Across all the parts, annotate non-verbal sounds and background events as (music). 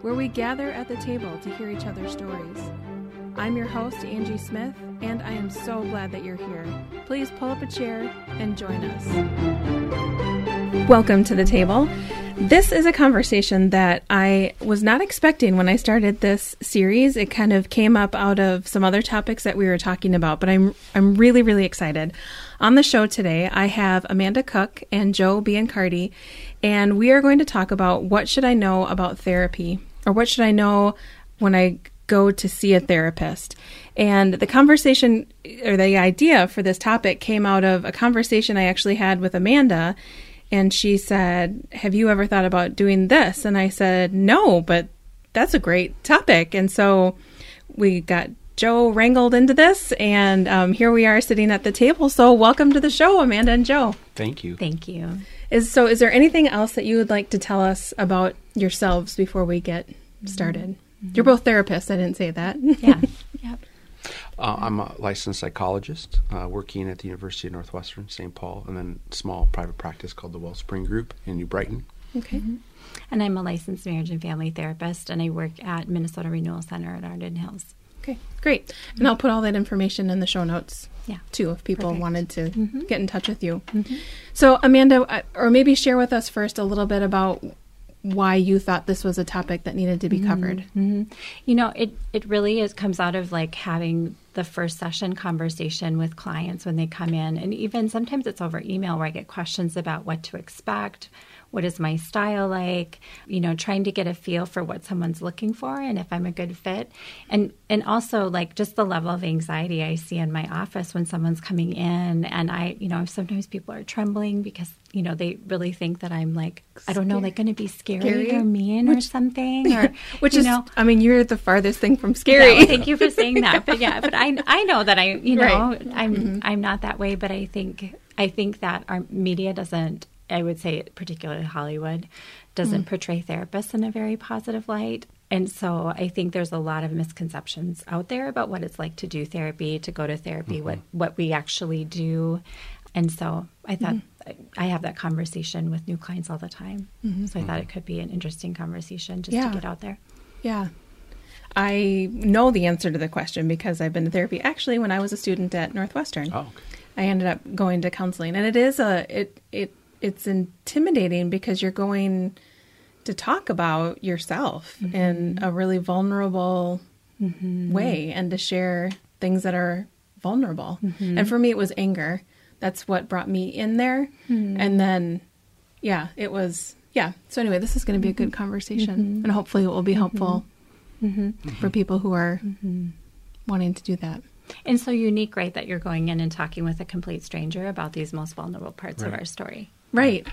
Where we gather at the table to hear each other's stories. I'm your host, Angie Smith, and I am so glad that you're here. Please pull up a chair and join us. Welcome to the table. This is a conversation that I was not expecting when I started this series. It kind of came up out of some other topics that we were talking about, but I'm I'm really really excited. On the show today, I have Amanda Cook and Joe Biancardi, and we are going to talk about what should I know about therapy or what should I know when I go to see a therapist. And the conversation or the idea for this topic came out of a conversation I actually had with Amanda and she said, Have you ever thought about doing this? And I said, No, but that's a great topic. And so we got Joe wrangled into this, and um, here we are sitting at the table. So, welcome to the show, Amanda and Joe. Thank you. Thank you. Is so? Is there anything else that you would like to tell us about yourselves before we get started? Mm-hmm. You're both therapists. I didn't say that. Yeah. (laughs) yep. Uh, I'm a licensed psychologist uh, working at the University of Northwestern, St. Paul, and then small private practice called the Wellspring Group in New Brighton. Okay. Mm-hmm. And I'm a licensed marriage and family therapist, and I work at Minnesota Renewal Center at Arden Hills. Okay, great. Mm-hmm. And I'll put all that information in the show notes. Yeah. Too, if people Perfect. wanted to mm-hmm. get in touch with you. Mm-hmm. So, Amanda, uh, or maybe share with us first a little bit about why you thought this was a topic that needed to be covered. Mm-hmm. You know, it it really is comes out of like having the first session conversation with clients when they come in, and even sometimes it's over email where I get questions about what to expect, what is my style like, you know, trying to get a feel for what someone's looking for and if I'm a good fit, and and also like just the level of anxiety I see in my office when someone's coming in, and I, you know, sometimes people are trembling because you know they really think that I'm like I don't know like going to be scary, scary, or mean which, or (laughs) something or (laughs) which you is know I mean you're the farthest thing from scary. No, thank you for saying that. But yeah, but I (laughs) I know that I you know right. I'm mm-hmm. I'm not that way. But I think I think that our media doesn't. I would say particularly Hollywood doesn't Mm. portray therapists in a very positive light. And so I think there's a lot of misconceptions out there about what it's like to do therapy, to go to therapy, Mm-hmm. what what we actually do. And so I thought Mm-hmm. I have that conversation with new clients all the time. So I thought it could be an interesting conversation just Yeah. to get out there. Yeah. I know the answer to the question because I've been to therapy actually when I was a student at Northwestern. Oh, okay. I ended up going to counseling and it is a it it it's intimidating because you're going to talk about yourself Mm-hmm. in a really vulnerable way and to share things that are vulnerable. Mm-hmm. And for me it was anger. That's what brought me in there. Mm-hmm. And then yeah, it was yeah. So anyway, this is going to be a Mm-hmm. good conversation and hopefully it will be helpful for people who are Mm-hmm. wanting to do that. And so unique, right, that you're going in and talking with a complete stranger about these most vulnerable parts of our story. Right.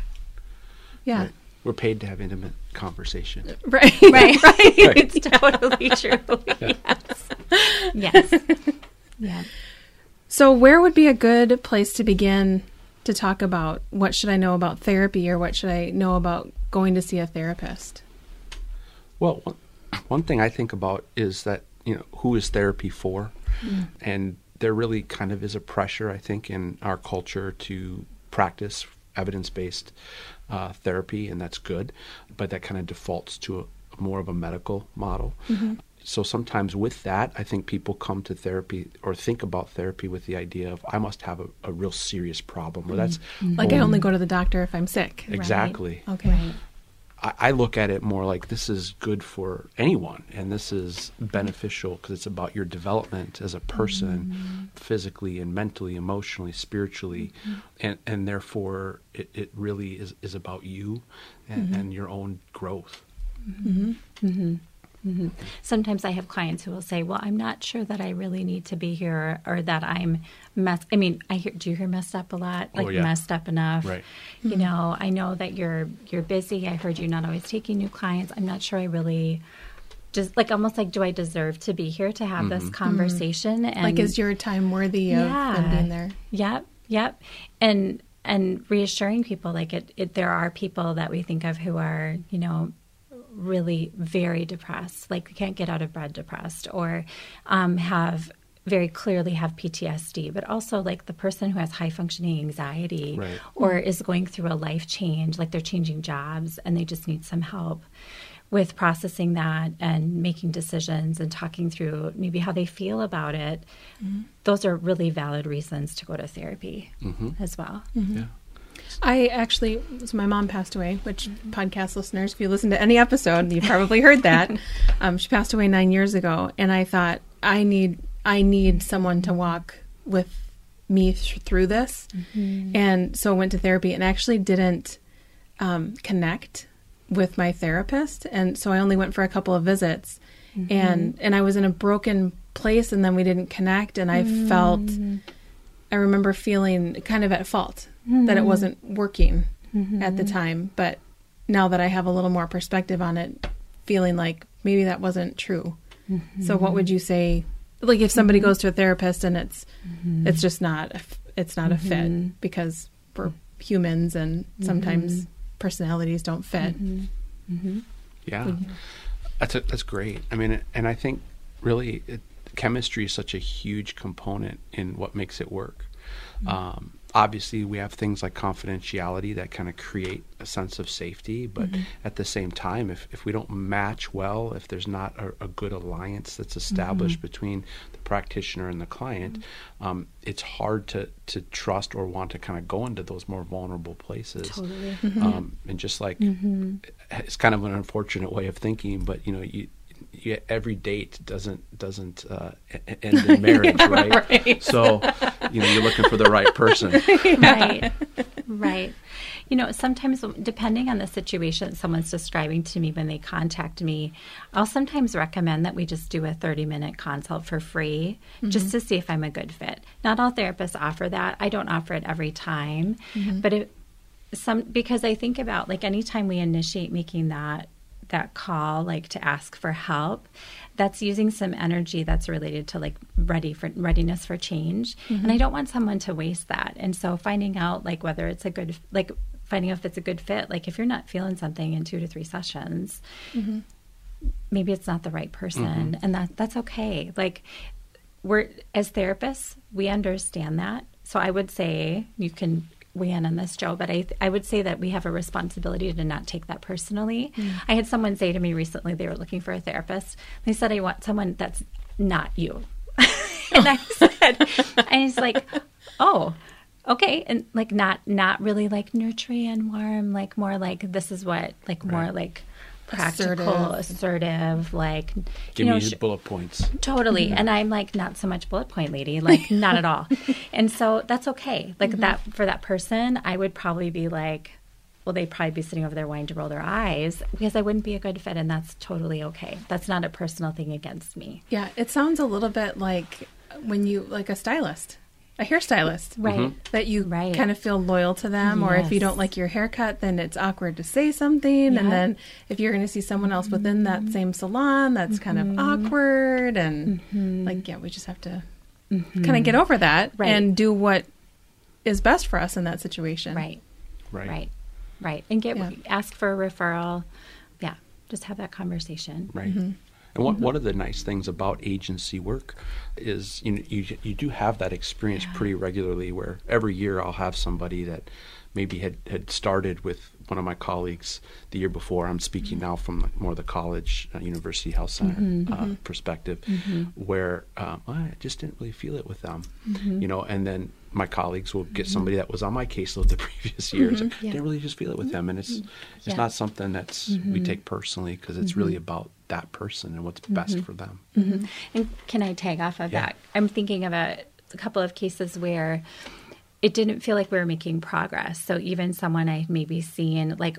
Yeah. Right. We're paid to have intimate conversation. (laughs) (laughs) Right. Right, right. it's totally true. (laughs) Yes. Yes. Yeah. So, where would be a good place to begin to talk about what should I know about therapy or what should I know about going to see a therapist? Well, one, one thing I think about is that, you know, who is therapy for? Mm. And there really kind of is a pressure, I think, in our culture to practice evidence based uh, therapy, and that's good, but that kind of defaults to a, more of a medical model. So sometimes with that, I think people come to therapy or think about therapy with the idea of I must have a, a real serious problem, or that's Like, I only go to the doctor if I'm sick. exactly. Okay. Right. I, I look at it more like this is good for anyone, and this is beneficial because it's about your development as a person, mm-hmm. physically and mentally, emotionally, spiritually, mm-hmm. and and therefore it, it really is is about you and, mm-hmm. and your own growth. Mm-hmm. Sometimes I have clients who will say, "Well, I'm not sure that I really need to be here, or, that I'm messed." I mean, I hear, do you hear messed up a lot? Oh, Like yeah. messed up enough? Right. You mm-hmm. know, I know that you're you're busy. I heard you're not always taking new clients. I'm not sure I really. Just like almost like, do I deserve to be here to have this mm-hmm. conversation? And Like, is your time worthy of them being there? Yep, yep. And and reassuring people like it, it there are people that we think of who are, you know, really very depressed, like you can't get out of bed depressed or um, have very clearly have PTSD, but also like the person who has high functioning anxiety Right. or is going through a life change, like they're changing jobs and they just need some help with processing that and making decisions and talking through maybe how they feel about it. Mm-hmm. Those are really valid reasons to go to therapy mm-hmm. as well. Mm-hmm. Yeah. I actually, so my mom passed away, which podcast listeners, if you listen to any episode, you've probably heard that. (laughs) Um, she passed away nine years ago, and I thought I need I need someone to walk with me th- through this, and so I went to therapy and actually didn't um, connect with my therapist, and so I only went for a couple of visits, and and I was in a broken place, and then we didn't connect, and I felt. I remember feeling kind of at fault that it mm-hmm. wasn't working mm-hmm. at the time, but now that I have a little more perspective on it, feeling like maybe that wasn't true. So what would you say like if somebody mm-hmm. goes to a therapist and it's it's just not a f- it's not a fit because we're humans and sometimes personalities don't fit. Yeah, that's a, that's great. I mean, and I think really it, chemistry is such a huge component in what makes it work. Um, obviously, we have things like confidentiality that kind of create a sense of safety, but at the same time, if, if we don't match well, if there's not a, a good alliance that's established between the practitioner and the client, um, it's hard to, to trust or want to kind of go into those more vulnerable places. Totally. Um, and just like it's kind of an unfortunate way of thinking, but you know, you, you every date doesn't doesn't uh, end in marriage, (laughs) right? right. So you know, you're looking for the right person. (laughs) right. Right. You know sometimes depending on the situation that someone's describing to me when they contact me i'll sometimes recommend that we just do a 30 minute consult for free just to see if i'm a good fit. Not all therapists offer that. I don't offer it every time. But it some because i think about like anytime we initiate making that that call like to ask for help that's using some energy that's related to like ready for readiness for change. Mm-hmm. And i don't want someone to waste that. And so finding out like whether it's a good like finding out if it's a good fit like if you're not feeling something in two to three sessions mm-hmm. maybe it's not the right person. Mm-hmm. And that that's okay. Like we're as therapists we understand that. So i would say you can weigh in on this joe but i i would say that we have a responsibility to not take that personally. Mm. I had someone say to me recently they were looking for a therapist. They said i want someone that's not you. (laughs) And i (laughs) said i was like oh okay. And like not not really like nurturing and warm like more like this is what like more like practical assertive, like Give you know me sh- bullet points. Totally. Mm-hmm. And I'm like, not so much bullet point lady, like, (laughs) not at all. And so that's okay. Like, mm-hmm. that for that person, I would probably be like, well, they'd probably be sitting over there wanting to roll their eyes because I wouldn't be a good fit. And that's totally okay. That's not a personal thing against me. Yeah, it sounds a little bit like when you like a stylist, a hairstylist, Right. Mm-hmm. that you Right. kind of feel loyal to them, or if you don't like your haircut, then it's awkward to say something, Yeah. and then if you're going to see someone else within that mm-hmm. same salon, that's kind of mm-hmm. awkward, and like yeah, we just have to kind of get over that Right. and do what is best for us in that situation. Right. Right. Right. Right. And get Yeah. ask for a referral. Yeah. Just have that conversation. Right. And one, mm-hmm. one of the nice things about agency work is you know, you you do have that experience pretty regularly where every year I'll have somebody that maybe had, had started with one of my colleagues the year before. I'm speaking mm-hmm. now from more the college, uh, university health center mm-hmm. uh, perspective, where um, I just didn't really feel it with them, you know. And then my colleagues will get somebody that was on my caseload the (laughs) previous year. Like, Yeah. Didn't really just feel it with them, and it's it's Yeah. not something that's we take personally because it's really about that person and what's mm-hmm. best for them. Mm-hmm. And can I tag off of Yeah. that? I'm thinking of a, a couple of cases where it didn't feel like we were making progress. So even someone I had maybe seen, like,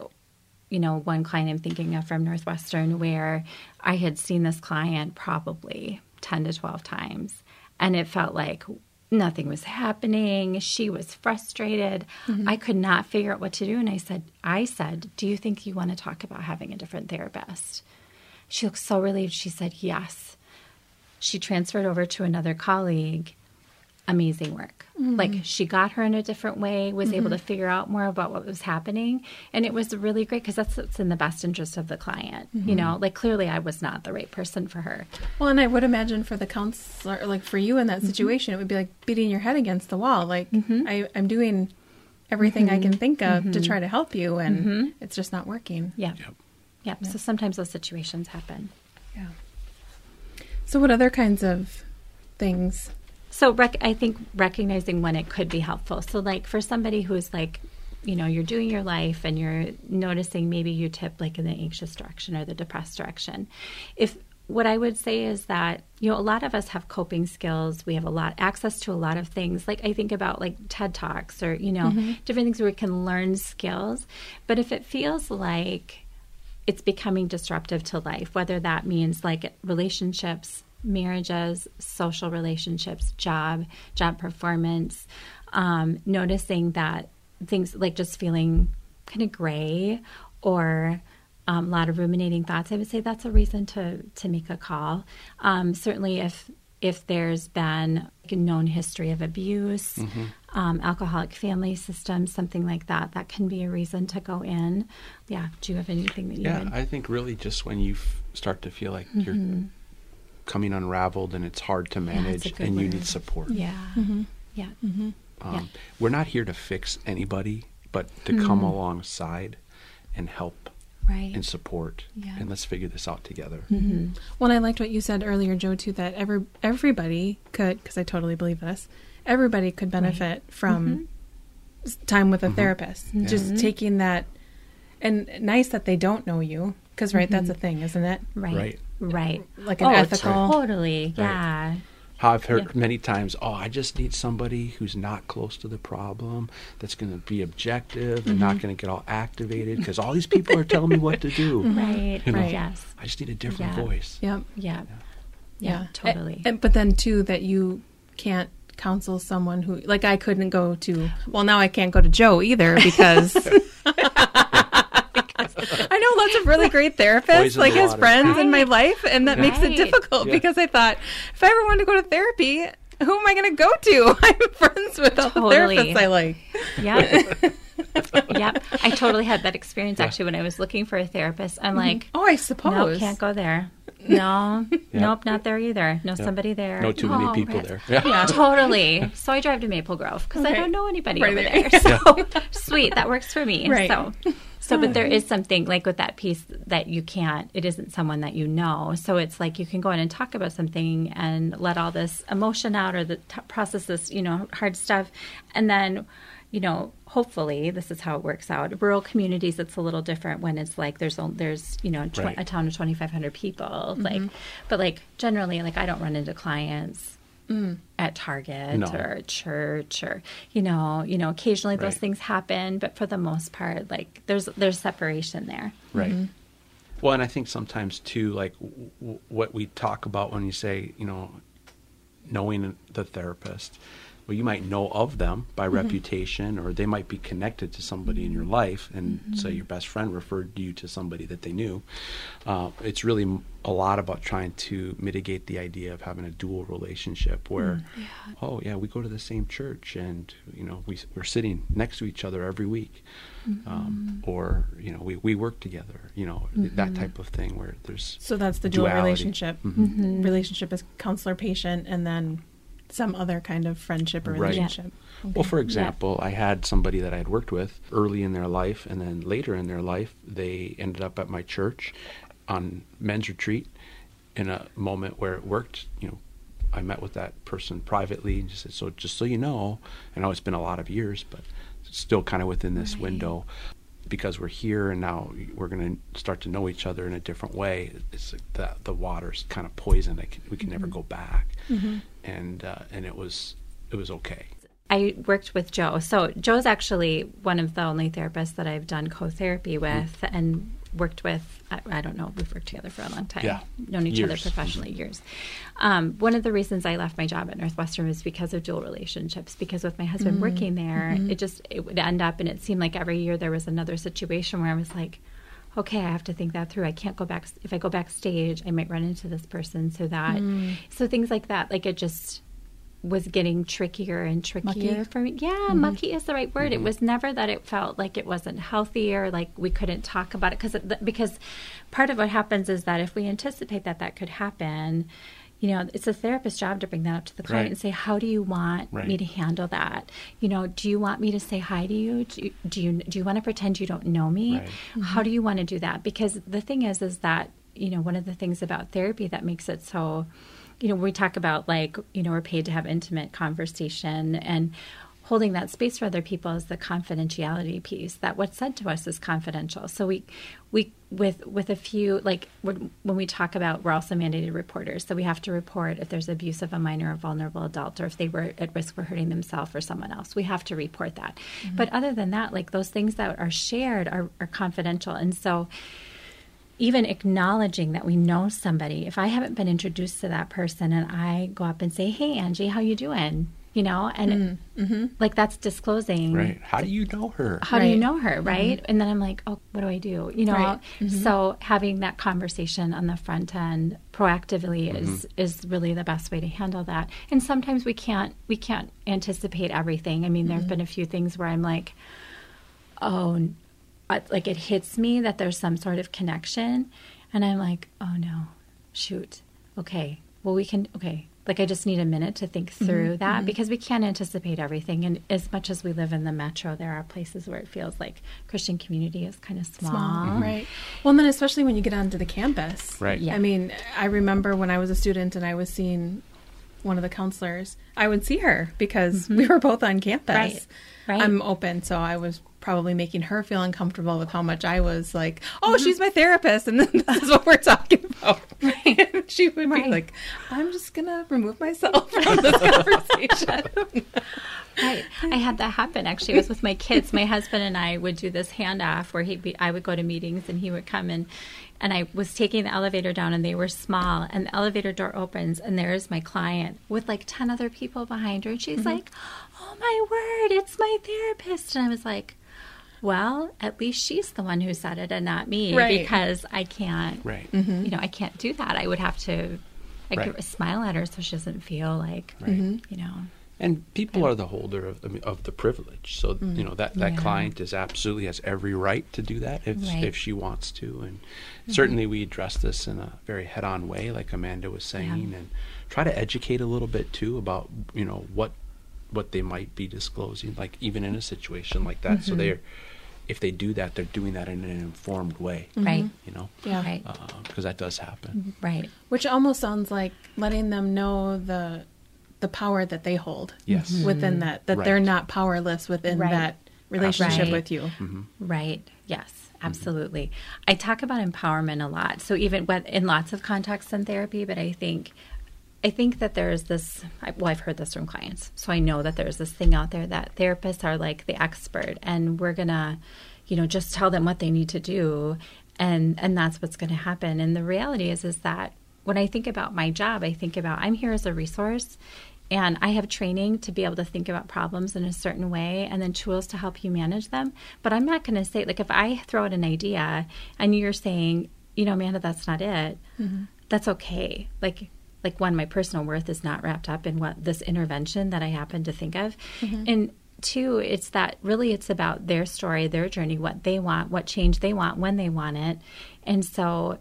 you know, one client I'm thinking of from Northwestern, where I had seen this client probably 10 to 12 times, and it felt like nothing was happening. She was frustrated. Mm-hmm. I could not figure out what to do. And I said, I said, Do you think you want to talk about having a different therapist? She looked so relieved. She said, Yes she transferred over to another colleague amazing work. Mm-hmm. Like she got her in a different way, was able to mm-hmm. figure out more about what was happening, and it was really great because that's what's in the best interest of the client. You mm-hmm. know, like clearly I was not the right person for her. Well, and I would imagine for the counselor, like for you in that situation, it would be like beating your head against the wall. Like I, I'm doing everything I can think of to try to help you, and it's just not working. Yeah. Yep. Yep. So sometimes those situations happen. Yeah. So, what other kinds of things? So rec- I think recognizing when it could be helpful. So like for somebody who's like, you know, you're doing your life and you're noticing maybe you tip like in the anxious direction or the depressed direction. If what I would say is that you know a lot of us have coping skills. We have a lot access to a lot of things. Like I think about like TED talks or you know mm-hmm. different things where we can learn skills. But if it feels like it's becoming disruptive to life, whether that means like relationships, marriages, social relationships, job, job performance, um, noticing that things like just feeling kind of gray or um, a lot of ruminating thoughts, I would say that's a reason to to make a call. Um, certainly, if if there's been like a known history of abuse, um, alcoholic family systems, something like that, that can be a reason to go in. Yeah. Do you have anything that you Yeah, would? I think really just when you f- start to feel like you're coming unraveled and it's hard to Mm-hmm. that's a manage good and you need support. yeah. Yeah. Um, Yeah. We're not here to fix anybody, but to come alongside and help Mm-hmm. Right. and support. Yeah. And let's figure this out together. Mm-hmm. Well, and I liked what you said earlier, Joe, too, that every everybody could, because I totally believe this, everybody could benefit from mm-hmm. s- time with a mm-hmm. therapist. Mm-hmm. Just taking that, and nice that they don't know you, because right, that's a thing, isn't it? Right. Right. Right. Like an oh, ethical- Totally. Yeah. How I've heard Yeah. many times, oh, I just need somebody who's not close to the problem, that's going to be objective and Mm-hmm. not going to get all activated because all these people are telling me what to do. (laughs) Right. You know, Right. Yes. I just need a different Yeah. voice. Yep. Yeah. Yeah. Yeah. Totally. A- and- but then, too, that you can't counsel someone who, like, I couldn't go to, well, now I can't go to Joe either because. (laughs) (laughs) I know lots of really great therapists, Poison like the as water. friends in my life, and that makes it difficult Yeah. because I thought if I ever wanted to go to therapy, who am I going to go to? (laughs) I'm friends with all Totally. the therapists I like. Yeah. (laughs) yep. I totally had that experience actually when I was looking for a therapist. I'm mm-hmm. like, Oh, I no, suppose. can't go there. No, nope, not there either. No somebody there. No too many Oh, people right. there. Yeah. Yeah, totally. So I drive to Maple Grove because I don't know anybody Right over there. there. So sweet, that works for me. Right. So, so, but there hmm. is something like with that piece that you can't. It isn't someone that you know. So it's like you can go in and talk about something and let all this emotion out or the t- process this, you know, hard stuff, and then. You know, hopefully this is how it works out. Rural communities, it's a little different when it's like there's a, there's you know tw- Right. a town of 2,500 people. Like, mm-hmm. but like generally, like I don't run into clients Mm. at Target No. or church or you know, you know, occasionally those Right. things happen, but for the most part, like there's there's separation there. Right. Mm-hmm. Well, and I think sometimes too, like w- w- what we talk about when you say, you know, knowing the therapist. Well, you might know of them by mm-hmm. reputation, or they might be connected to somebody in your mm-hmm. life, and mm-hmm. say your best friend referred you to somebody that they knew. Uh, it's really a lot about trying to mitigate the idea of having a dual relationship, where, mm, oh yeah, we go to the same church, and you know we we're sitting next to each other every week, um, or you know we we work together, you know that type of thing, where there's So that's the dual Duality. relationship. Relationship is counselor patient, and then some other kind of friendship or Right. Yeah. relationship. Well, for example, I had somebody that I had worked with early in their life, and then later in their life, they ended up at my church on men's retreat in a moment where it worked. You know, I met with that person privately and just said, "So, just so you know, I know it's been a lot of years, but still kind of within this window." Because we're here and now we're going to start to know each other in a different way. It's like the the water's kind of poisoned. Can, we can never mm-hmm. go back, mm-hmm. And uh, and it was it was okay. I worked with Joe. So Joe's actually one of the only therapists that I've done co-therapy with and worked with. I, I don't know. We've worked together for a long time. Yeah. known each other Years. professionally years. Um, one of the reasons I left my job at Northwestern was because of dual relationships. Because with my husband working there, it just it would end up, and it seemed like every year there was another situation where I was like. Okay, I have to think that through. I can't go back. If I go backstage, I might run into this person. So that, mm. so things like that, like it just, was getting trickier and trickier Mucky? for me. Yeah, mm-hmm. mucky is the right word. It mm-hmm. was never that it felt like it wasn't healthy or like we couldn't talk about it because because part of what happens is that if we anticipate that that could happen, you know, it's a therapist's job to bring that up to the client Right. and say, "How do you want Right. me to handle that? You know, do you want me to say hi to you? Do you do you, do you want to pretend you don't know me? Right. How do you want to do that? Because the thing is, is that you know, one of the things about therapy that makes it so, you know, we talk about like, you know, we're paid to have intimate conversation and holding that space for other people is the confidentiality piece that what's said to us is confidential. So we we with with a few like when we talk about we're also mandated reporters so we have to report if there's abuse of a minor or vulnerable adult or if they were at risk for hurting themselves or someone else. We have to report that. Mm-hmm. But other than that like those things that are shared are, are confidential. And so even acknowledging that we know somebody if i haven't been introduced to that person and i go up and say hey angie how you doing you know and mm, mm-hmm. like that's disclosing Right. How do you know her? how do you know her mm-hmm. right? And then i'm like oh what do i do? You know Right. Mm-hmm. so having that conversation on the front end proactively is is really the best way to handle that. And sometimes we can't we can't anticipate everything. I mean there have been a few things where i'm like oh like it hits me that there's some sort of connection. And i'm like oh no. Shoot. Okay. Well we can okay like i just need a minute to think mm-hmm. through that mm-hmm. because we can't anticipate everything and as much as we live in the metro there are places where it feels like christian community is kind of small, small, mm-hmm. right? Well, and then especially when you get onto the campus, Right. Yeah. I mean, I remember when I was a student and I was seeing one of the counselors, I would see her because we were both on campus. Right. Right. I'm open, so I was probably making her feel uncomfortable with how much I was like, "Oh, she's my therapist," and then this is what we're talking about. (laughs) And (laughs) she would Right. be like, "I'm just gonna remove myself from this (laughs) conversation." Right. I had that happen actually. It was with my kids. My husband and I would do this handoff where he be, I would go to meetings and he would come in and I was taking the elevator down and they were small and the elevator door opens and there's my client with like 10 other people behind her and she's mm-hmm. like, "Oh my word, it's my therapist." And I was like, well, at least she's the one who said it and not me Right. because I can't, Right. Mm-hmm. you know, I can't do that. I would have to, I Right. could smile at her so she doesn't feel like, Right. Mm-hmm. you know, And people are the holder of I mean, of the privilege. So mm-hmm. you know that that Yeah. client is absolutely has every right to do that if Right. if she wants to. And certainly we address this in a very head-on way, like Amanda was saying, and try to educate a little bit too about you know what what they might be disclosing, like even in a situation like that. So mm-hmm. they're if they do that, they're doing that in an informed way. Mm-hmm. right, You know, Yeah. right, uh, because that does happen. right. Which almost sounds like letting them know the the power that they hold Yes. Mm-hmm. within that that they're not powerless within Right. that relationship Right. with you. Right. Yes, absolutely. I talk about empowerment a lot. So even when, in lots of contexts in therapy, but I think I think that there's this I- well I've heard this from clients. So I know that there's this thing out there that therapists are like the expert and we're going to you know just tell them what they need to do and and that's what's going to happen. And the reality is is that when I think about my job, I think about I'm here as a resource and I have training to be able to think about problems in a certain way and then tools to help you manage them. But I'm not going to say, like, if I throw out an idea and you're saying, you know, Amanda, that's not it, mm-hmm. that's okay. Like, like one, my personal worth is not wrapped up in what this intervention that I happen to think of. Mm-hmm. And two, it's that really it's about their story, their journey, what they want, what change they want, when they want it. And so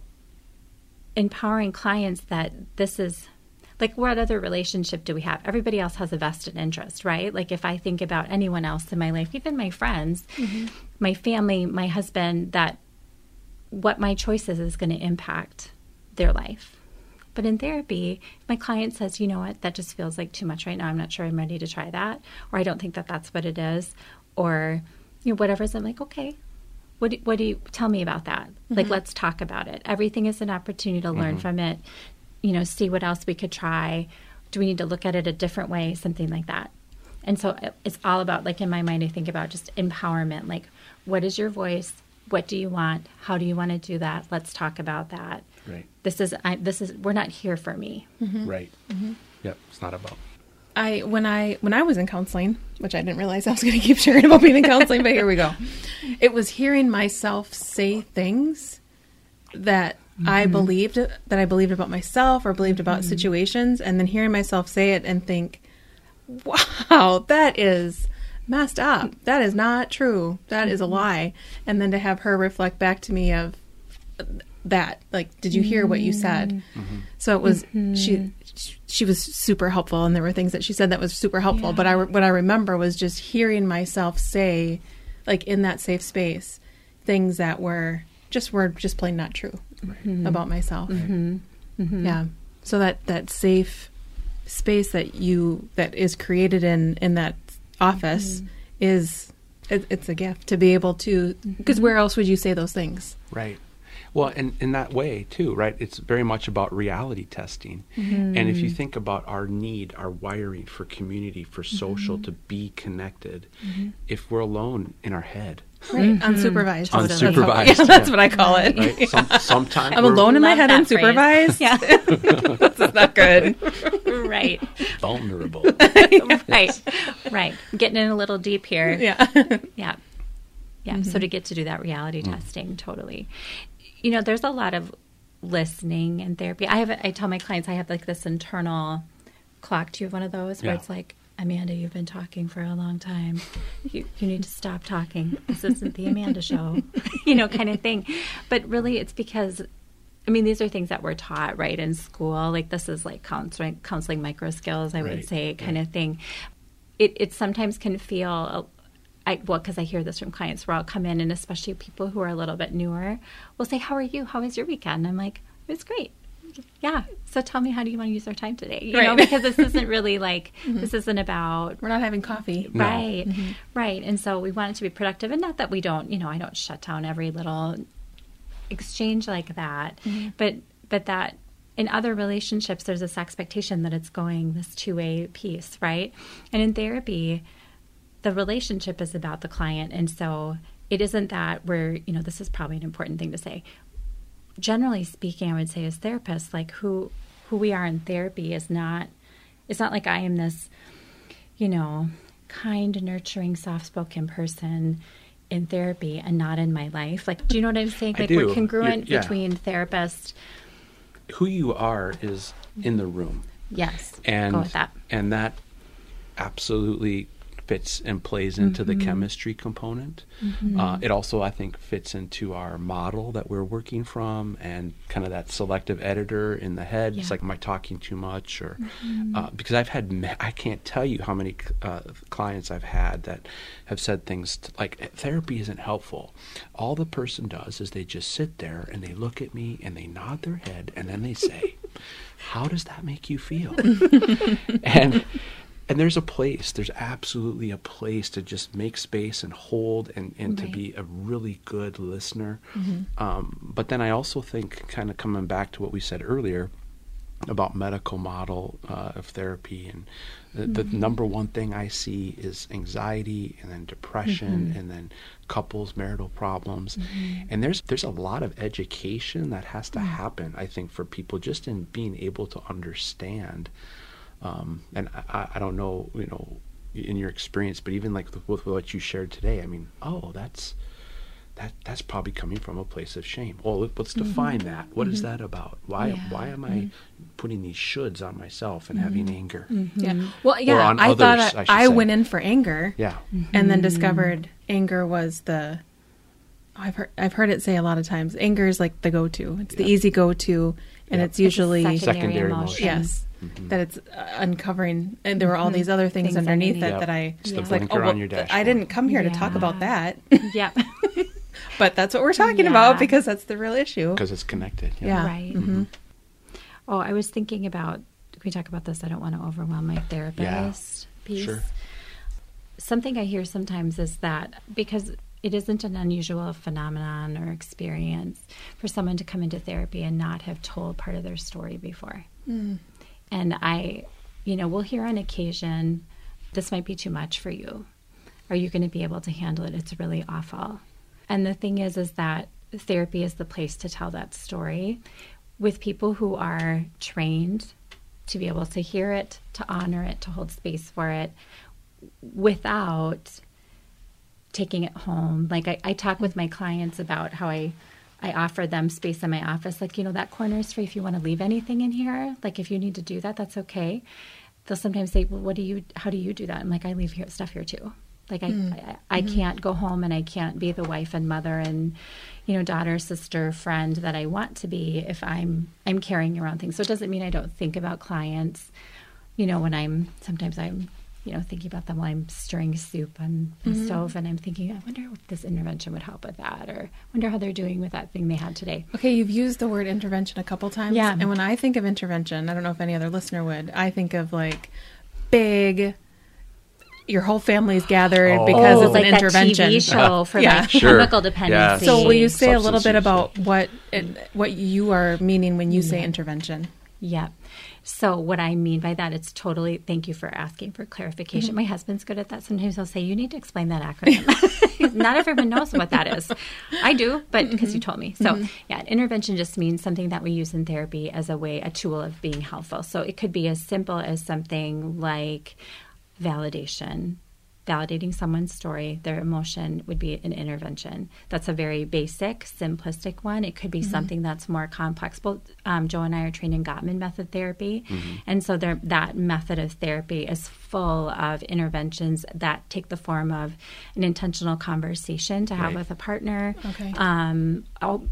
empowering clients that this is like what other relationship do we have? Everybody else has a vested interest right? Like if i think about anyone else in my life even my friends mm-hmm. my family my husband that what my choices is going to impact their life but in therapy my client says you know what that just feels like too much right now i'm not sure i'm ready to try that or i don't think that that's what it is or you know whatever i'm like okay what do, what do you tell me about that? Like, mm-hmm. let's talk about it. Everything is an opportunity to learn mm-hmm. from it. You know, see what else we could try. Do we need to look at it a different way? Something like that. And so it's all about, like, in my mind, I think about just empowerment. Like, what is your voice? What do you want? How do you want to do that? Let's talk about that. Right. This is, I, this is, we're not here for me. Mm-hmm. Right. Mm-hmm. Yep. It's not about. I when I when I was in counseling, which I didn't realize I was going to keep sharing about being in counseling, but here we go. It was hearing myself say things that I mm-hmm. believed that I believed about myself or believed about situations, and then hearing myself say it and think, wow, that is messed up. That is not true. That is a lie. And then to have her reflect back to me of that, like, did you hear what you said? Mm. So it was mm-hmm. she. She was super helpful, and there were things that she said that was super helpful. But I, what I remember was just hearing myself say, like in that safe space, things that were just were just plain not true mm-hmm. about myself. Mm-hmm. Yeah. So that that safe space that you that is created in in that office is it, it's a gift to be able to because where else would you say those things? Right. Well, and in that way too, right? It's very much about reality testing. Mm-hmm. And if you think about our need, our wiring for community, for social, mm-hmm. to be connected, mm-hmm. if we're alone in our head, Right. Unsupervised. Unsupervised, That's what- yeah, that's what I call it. right? (laughs) Some, sometimes I'm alone in my head, that phrase. unsupervised. Yeah. (laughs) (laughs) That's not good. right. vulnerable. right. Right. Getting in a little deep here. Yeah. Yeah. Yeah. So to get to do that reality mm. testing, totally. You know, there's a lot of listening and therapy. I have, I tell my clients, I have like this internal clock. Do you have one of those where Yeah. it's like, Amanda, you've been talking for a long time. You, you need to stop talking. This isn't the Amanda show, (laughs) you know, kind of thing. But really, it's because I mean, these are things that we're taught, right, in school. Like this is like counseling, counseling micro skills, I would say, kind of thing. It it sometimes can feel, I well, because I hear this from clients where I'll come in, and especially people who are a little bit newer, will say, "How are you? How was your weekend?" I'm like, "It was great." Yeah. So tell me, how do you want to use our time today? You know, because this isn't really (laughs) like mm-hmm. this isn't about We're not having coffee. No. Right, right. And so we want it to be productive, and not that we don't, you know, I don't shut down every little exchange like that, mm-hmm. but but that in other relationships, there's this expectation that it's going this two way piece, right? And in therapy, the relationship is about the client, and so it isn't that we're, you know, this is probably an important thing to say. Generally speaking, I would say as therapists, like who who we are in therapy is not. It's not like I am this you know, kind, nurturing, soft spoken person in therapy and not in my life. Like, do you know what I'm saying? Like, we're congruent Yeah. between therapist. Who you are is in the room. Yes. and go with that. and that absolutely fits and plays into Mm-hmm. the chemistry component. Uh, it also, I think, fits into our model that we're working from, and kind of that selective editor in the head. It's Yeah. Mm-hmm. like, am I talking too much? Or uh, because I've had, ma- I can't tell you how many uh, clients I've had that have said things t- like, therapy isn't helpful. All the person does is they just sit there and they look at me and they nod their head and then they say, "How does that make you feel?" (laughs) and and there's a place there's absolutely a place to just make space and hold and, and to be a really good listener. Mm-hmm. Um, but then i also think kind of coming back to what we said earlier about medical model uh, of therapy and the, the mm-hmm. number one thing i see is anxiety and then depression mm-hmm. and then couples marital problems. And there's there's a lot of education that has to mm. happen i think for people just in being able to understand um, and I, I don't know, you know, in your experience, but even like with, with what you shared today, I mean, oh, that's that that's probably coming from a place of shame. Well, let- let's mm-hmm. define that. What is mm-hmm. that about? Why Yeah. why am I mm-hmm. putting these shoulds on myself and having anger? Yeah. Well, yeah. on I others, thought I I, I, went in for anger. Yeah, and then discovered anger was the I've heard I've heard it say a lot of times anger is like the go to. It's the easy go to and Yeah. it's usually It's a secondary, Secondary emotion. emotion. yes that it's uh, uncovering and there were all these other things, Things underneath it underneath. that I It's the was like blinker oh on well, your th- I didn't come here to talk about that. (laughs) Yeah. (laughs) but that's what we're talking Yeah. about because that's the real issue. because it's connected. Yeah. Right. Mm-hmm. Oh, I was thinking about. Can we talk about this? I don't want to overwhelm my therapist piece. Sure. Something I hear sometimes is that because it isn't an unusual phenomenon or experience for someone to come into therapy and not have told part of their story before. And I, you know, we'll hear on occasion, this might be too much for you. Are you going to be able to handle it? It's really awful. And the thing is, is that therapy is the place to tell that story with people who are trained to be able to hear it, to honor it, to hold space for it without taking it home. Like I, I talk with my clients about how I I offer them space in my office. Like, you know, that corner is free if you want to leave anything in here. Like if you need to do that, that's okay. they'll sometimes say, "Well, what do you? How do you do that?" I'm like, "I leave here stuff here too. Like I, hmm. I, I mm-hmm. can't go home and I can't be the wife and mother and you know daughter, sister, friend that I want to be if I'm I'm carrying around things. So it doesn't mean I don't think about clients. You know, when I'm sometimes I'm you know thinking about them while I'm stirring soup on the mm-hmm. stove and I'm thinking, I wonder if this intervention would help with that, or wonder how they're doing with that thing they had today. Okay, you've used the word intervention a couple times. Yeah. And when I think of intervention, I don't know if any other listener would, I think of like big, your whole family's gathered Oh. because oh, it's like an that intervention. TV show for Yeah. like Sure. chemical dependency. So will you say a little bit about what it, what you are meaning when you say intervention? Yeah. So what I mean by that, it's totally. Thank you for asking for clarification. Mm-hmm. My husband's good at that. Sometimes he'll say, "You need to explain that acronym." (laughs) Not everyone knows what that is. I do, but because Mm-hmm. you told me. So yeah, intervention just means something that we use in therapy as a way, a tool of being helpful. So it could be as simple as something like validation. Validating someone's story, their emotion would be an intervention. That's a very basic, simplistic one. It could be something that's more complex. Both um, Joe and I are trained in Gottman method therapy, and so there, that method of therapy is full of interventions that take the form of an intentional conversation to have Right. with a partner, Okay. um,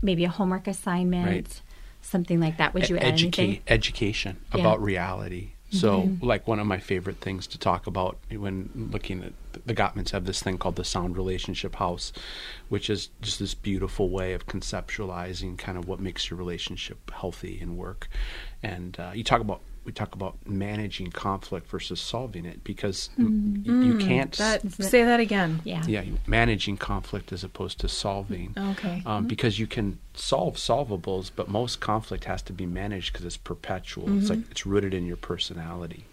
maybe a homework assignment, Right. something like that. Would you add educate anything? education Yeah. about reality. So, like one of my favorite things to talk about when looking at the Gottmans have this thing called the Sound Relationship House, which is just this beautiful way of conceptualizing kind of what makes your relationship healthy and work. And uh, you talk about we talk about managing conflict versus solving it because y- you can't That say that again. Yeah. yeah, managing conflict as opposed to solving. Okay. Um, because you can solve solvables, but most conflict has to be managed because it's perpetual. It's Mm-hmm. like it's rooted in your personality,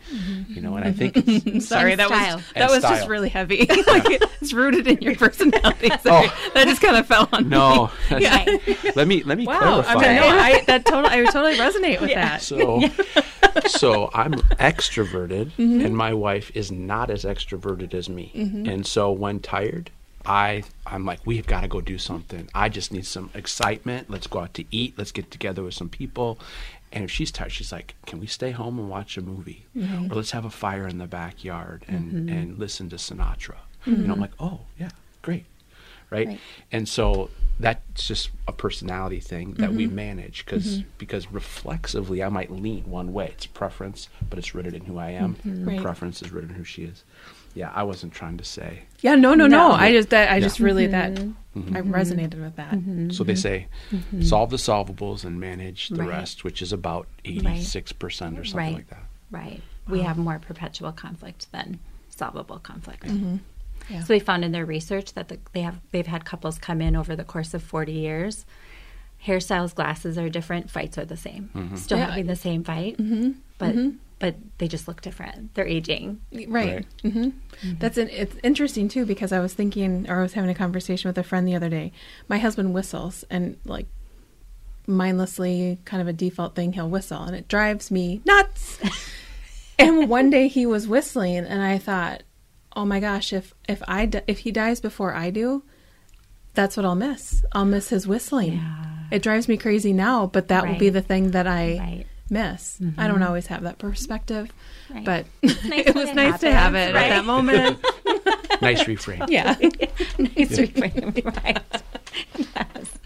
you know. And I think it's, (laughs) Sorry, that style. was that And was just really heavy. (laughs) like it's rooted in your personality. (laughs) Sorry. Oh. That just kind of fell on me. no. Let me let me Wow. clarify. I mean, no, I that totally I totally resonate with that. So, so I'm extroverted, Mm-hmm. and my wife is not as extroverted as me. And so when tired, I I'm like, we've got to go do something. I just need some excitement. Let's go out to eat. Let's get together with some people. And if she's tired, she's like, "Can we stay home and watch a movie, Mm-hmm. or let's have a fire in the backyard and and listen to Sinatra?" And I'm like, "Oh yeah, great." Right? Right. and so that's just a personality thing that Mm-hmm. we manage because because reflexively I might lean one way. It's preference, but it's rooted in who I am. Her Mm-hmm. Right. Preference is rooted in who she is. Yeah, I wasn't trying to say. Yeah, no, no, no. No. I just that I Yeah. just really that Mm-hmm. I mm-hmm. resonated with that. Mm-hmm. So they say mm-hmm. solve the solvables and manage the Mm-hmm. Right. rest, which is about eighty six percent or something Right. like that. Right. We have more perpetual conflict than solvable conflict. Yeah. So they found in their research that the, they have they've had couples come in over the course of 40 years. Hairstyles, glasses are different, fights are the same. Still Yeah. having the same fight, but but they just look different. They're aging. Right. Right. hmm That's an, it's interesting too because I was thinking or I was having a conversation with a friend the other day. My husband whistles and like mindlessly kind of a default thing he'll whistle and it drives me nuts. (laughs) and one day he was whistling and I thought, "Oh my gosh, if if I di- if he dies before I do, that's what I'll miss. I'll miss his whistling. Yeah. It drives me crazy now, but that will be the thing that I Right. Miss. I don't mm-hmm. always have that perspective, Right. but (laughs) nice (laughs) it was it nice to have happens, it at that moment. (laughs) Nice refrain. yeah. nice reframe, right? Yes.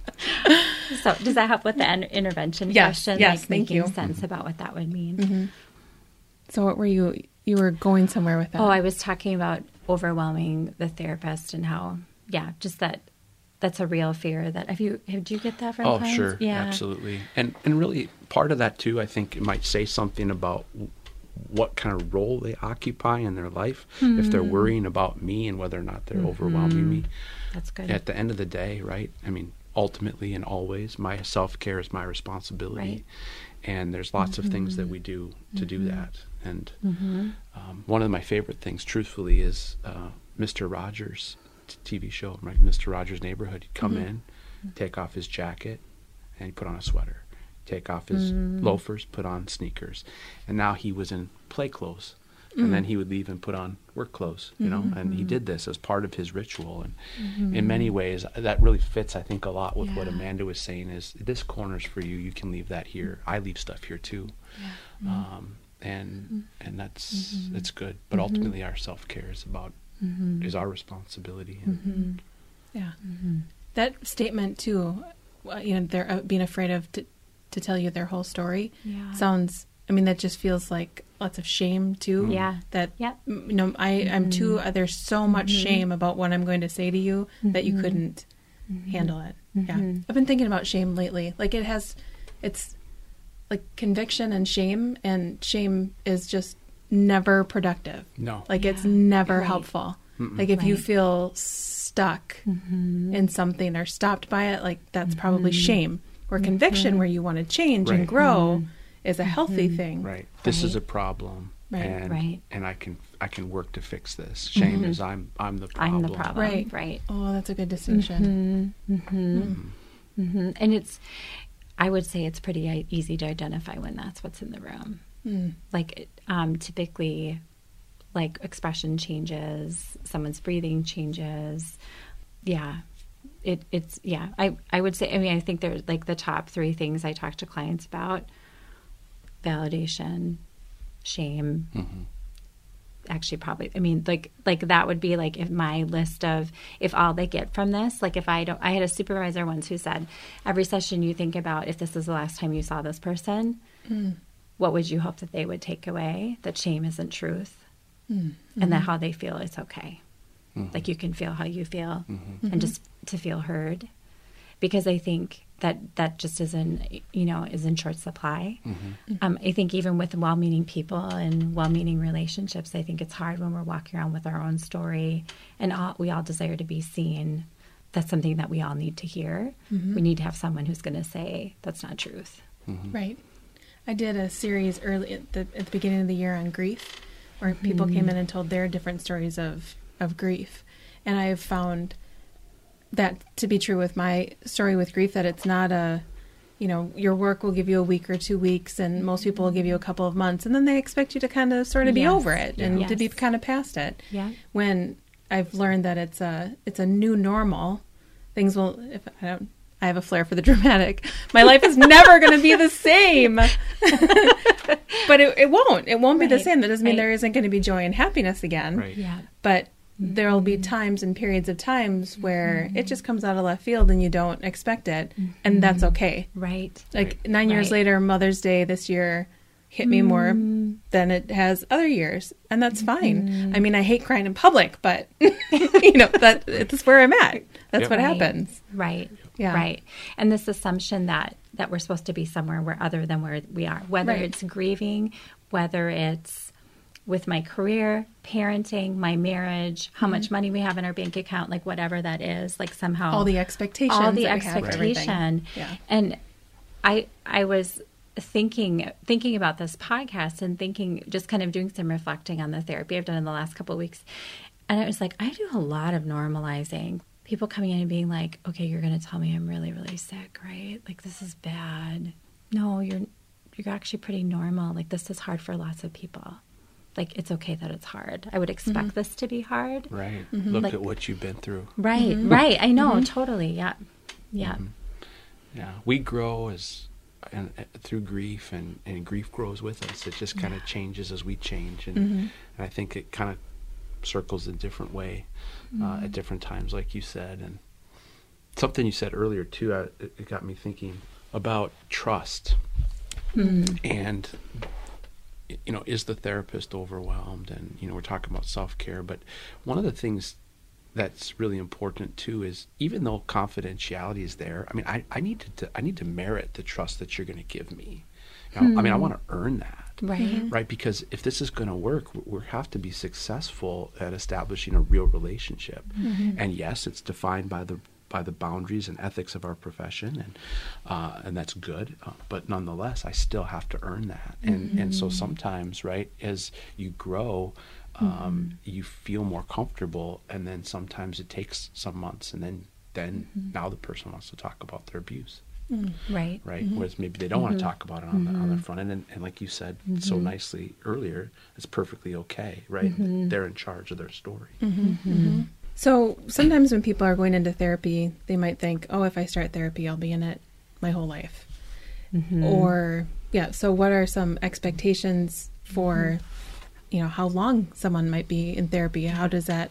So, does that help with the en- intervention Yes, question? yes, like thank making you. sense about what that would mean. Mm-hmm. So what were you? You were going somewhere with that. Oh, I was talking about overwhelming the therapist and how, yeah, just that. That's a real fear. That have you? Did you get that from? Oh, clients? sure, Yeah, absolutely, and and really part of that too. I think it might say something about what kind of role they occupy in their life. If they're worrying about me and whether or not they're overwhelming me, That's good. at the end of the day, right? I mean, ultimately and always, my self care is my responsibility, Right. and there's lots of things that we do to do that. And Mm-hmm. um, one of my favorite things, truthfully, is uh, Mr. Rogers' TV show, right? Mr. Rogers' Neighborhood. He'd come mm-hmm. in, take off his jacket, and he'd put on a sweater. Take off his mm. loafers, put on sneakers, and now he was in play clothes. And then mm. he would leave and put on work clothes, you know. And he mm-hmm. did this as part of his ritual, and mm-hmm. in many ways, that really fits, I think, a lot with what Amanda was saying. Is this corner's for you? You can leave that here. I leave stuff here too. Um, and and that's that's good. But ultimately, our self care is about Mm-hmm. is our responsibility. And mm-hmm. Yeah. Mm-hmm. That statement too, uh, you know, they're uh, being afraid of to, to tell you their whole story. Yeah. Sounds. I mean, that just feels like lots of shame too. Yeah. That. Yep. m- You know, I I'm too. Uh, there's so much shame about what I'm going to say to you that you couldn't handle it. Yeah. I've been thinking about shame lately. Like it has, it's like conviction and shame, and shame is just never productive. no, Like it's never Right. helpful. Like if you feel stuck mm-hmm. in something or stopped by it, like that's probably mm-hmm. shame. Or mm-hmm. conviction, where you want to change and Right. grow, is a healthy thing. right. This is a problem, Right. and Right. and I can I can work to fix this. Shame is I'm I'm the problem. I'm the problem. Right. Right. Oh, that's a good distinction. Mm-hmm. Mm. And it's, I would say it's pretty easy to identify when that's what's in the room. Mm. Like um, typically, like expression changes, someone's breathing changes. Yeah. It, it's yeah I, I would say i mean i think there's like the top three things i talk to clients about validation shame Mhm. actually probably i mean like like that would be like if my list of if all they get from this like if i don't i had a supervisor once who said every session you think about if this is the last time you saw this person what would you hope that they would take away? That shame isn't truth. Mm-hmm. And that how they feel is okay. Mm-hmm. Like you can feel how you feel mm-hmm. and just to feel heard. Because i think that that just isn't you know is in short supply. Um, i think even with well-meaning people and well-meaning relationships i think it's hard when we're walking around with our own story and all, we all desire to be seen. That's something that we all need to hear. We need to have someone who's going to say that's not truth. Right. I did a series early at the, at the beginning of the year on grief, where people came hmm. in and told their different stories of of grief, and I have found that to be true with my story with grief. That it's not a, you know, your work will give you a week or two weeks, and most people will give you a couple of months, and then they expect you to kind of sort of be Yes. over it and to be kind of past it. yeah When I've learned that it's a it's a new normal, things will. If I don't. I have a flair for the (laughs) dramatic. My life is never going to be the same. (laughs) but it, it won't. It won't be the same. That doesn't mean right. there isn't going to be joy and happiness again. Right. yeah But mm-hmm. there'll be times and periods of times where mm-hmm. it just comes out of left field and you don't expect it. And that's mm-hmm. okay. right Like nine years Right. later, Mother's Day this year hit me more mm. than it has other years. And that's fine. I mean, I hate crying in public, but, (laughs) you know, that it's where I'm at. That's Yep. what Right. happens. Right. Yeah. Right. And this assumption that that we're supposed to be somewhere where other than where we are, whether Right. it's grieving, whether it's with my career, parenting, my marriage, how much mm-hmm. money we have in our bank account, like whatever that is, like somehow All the expectations. all the that we have for everything. expectation. Yeah. And I I was thinking thinking about this podcast and thinking just kind of doing some reflecting on the therapy I've done in the last couple of weeks. And I was like, I do a lot of normalizing. People coming in and being like, "Okay, you're going to tell me I'm really really sick, right? Like this is bad." No, you're you're actually pretty normal. Like this is hard for lots of people. Like it's okay that it's hard. I would expect mm-hmm. this to be hard. Right. Mm-hmm. Look Like- at what you've been through. Right, mm-hmm. right. I know, mm-hmm. totally. Yeah. Yeah. Yeah, we grow as and uh, through grief, and, and grief grows with us. It just kind of changes as we change, and, and I think it kind of circles a different way uh, at different times, like you said. And something you said earlier too, uh, it, got me thinking about trust, and you know, is the therapist overwhelmed? And you know, we're talking about self care, but one of the things that's really important too is even though confidentiality is there, I mean, I, I need to, I need to merit the trust that you're going to give me. You know, I mean, I want to earn that. Right. Right, because if this is going to work, we we have to be successful at establishing a real relationship. And yes, it's defined by the by the boundaries and ethics of our profession, and uh, and that's good. Uh, but nonetheless, I still have to earn that. And and so sometimes, right, as you grow, um, you feel more comfortable, and then sometimes it takes some months, and then then now the person wants to talk about their abuse Mm, right. right? Mm-hmm. Whereas maybe they don't want to mm-hmm. talk about it on the on the mm-hmm. front end, and, and like you said so nicely earlier, it's perfectly okay, right? They're in charge of their story. So sometimes when people are going into therapy, they might think, "Oh, if I start therapy, I'll be in it my whole life." Or yeah. So what are some expectations for you know how long someone might be in therapy how does that